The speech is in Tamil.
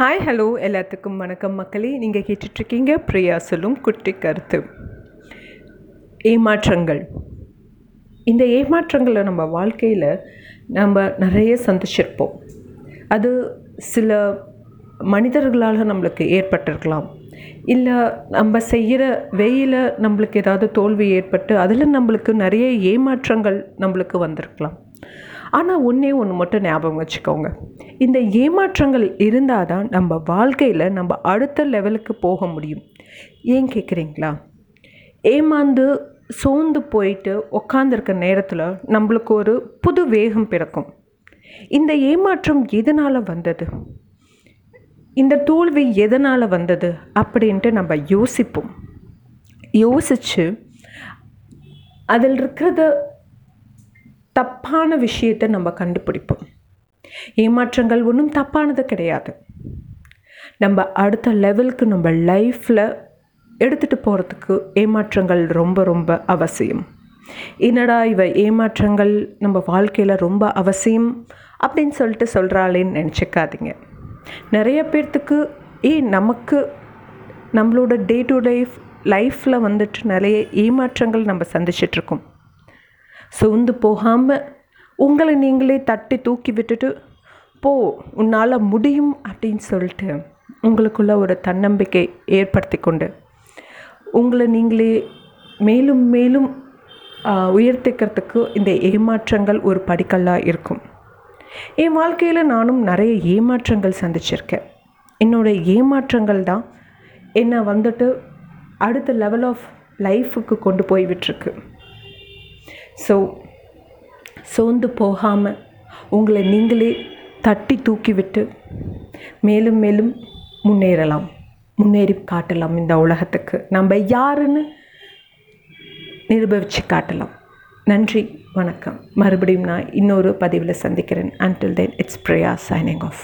ஹாய் ஹலோ எல்லாத்துக்கும் வணக்கம் மக்களே. நீங்கள் கேட்டுட்ருக்கீங்க பிரியா சொல்லும் குட்டி கருத்து. ஏமாற்றங்கள். இந்த ஏமாற்றங்களை நம்ம வாழ்க்கையில் நம்ம நிறைய சந்திச்சிருப்போம். அது சில மனிதர்களால் நம்மளுக்கு ஏற்பட்டிருக்கலாம். இல்லை நம்ம செய்கிற வெயில நம்மளுக்கு ஏதாவது தோல்வி ஏற்பட்டு அதில் நம்மளுக்கு நிறைய ஏமாற்றங்கள் நம்மளுக்கு வந்திருக்கலாம். ஆனால் ஒன்றே ஒன்று மட்டும் ஞாபகம் வச்சுக்கோங்க. இந்த ஏமாற்றங்கள் இருந்தால் தான் நம்ம வாழ்க்கையில் நம்ம அடுத்த லெவலுக்கு போக முடியும். ஏன் கேட்குறீங்களா ஏமாந்து சோர்ந்து போயிட்டு உக்காந்துருக்க நேரத்தில் நம்மளுக்கு ஒரு புது வேகம் பிறக்கும். இந்த ஏமாற்றம் எதனால் வந்தது? இந்த தோல்வி எதனால் வந்தது? அப்படின்ட்டு நம்ம யோசிப்போம். யோசித்து அதில் இருக்கிறத தப்பான விஷயத்தை நம்ம கண்டுபிடிப்போம். ஏமாற்றங்கள் ஒன்றும் தப்பானது கிடையாது. நம்ம அடுத்த லெவலுக்கு நம்ம லைஃப்பில் எடுத்துகிட்டு போகிறதுக்கு ஏமாற்றங்கள் ரொம்ப ரொம்ப அவசியம். என்னடா இவ ஏமாற்றங்கள் நம்ம வாழ்க்கையில் ரொம்ப அவசியம் அப்படின்னு சொல்லிட்டு சொல்கிறாளேன்னு நினச்சிக்காதீங்க. நிறைய பேர்த்துக்கு ஏ நமக்கு நம்மளோட டே டு டே லைஃப்பில் வந்துட்டு நிறைய ஏமாற்றங்கள் நம்ம சந்திச்சிட்ருக்கோம் சோர்ந்து போகாமல் உங்களை நீங்களே தட்டி தூக்கி விட்டுட்டு போ உன்னால் முடியும் அப்படின்னு சொல்லிட்டு உங்களுக்குள்ள ஒரு தன்னம்பிக்கை ஏற்படுத்தி கொண்டு உங்களை நீங்களே மேலும் மேலும் உயர்த்திக்கிறதுக்கு இந்த ஏமாற்றங்கள் ஒரு படிக்கல்லாக இருக்கும். என் வாழ்க்கையில் நானும் நிறைய ஏமாற்றங்கள் சந்திச்சிருக்கேன். என்னோடய ஏமாற்றங்கள் தான் என்னை வந்துட்டு அடுத்த லெவல் ஆஃப் லைஃபுக்கு கொண்டு போய் விட்டுருக்கு. ஸோ சோர்ந்து போகாமல் உங்களை நீங்களே தட்டி தூக்கிவிட்டு மேலும் மேலும் முன்னேறலாம். முன்னேறி காட்டலாம் இந்த உலகத்துக்கு. நம்ம யாருன்னு நிரூபித்து காட்டலாம். நன்றி வணக்கம். மறுபடியும் நான் இன்னொரு பதிவில் சந்திக்கிறேன். Until then it's Priya signing off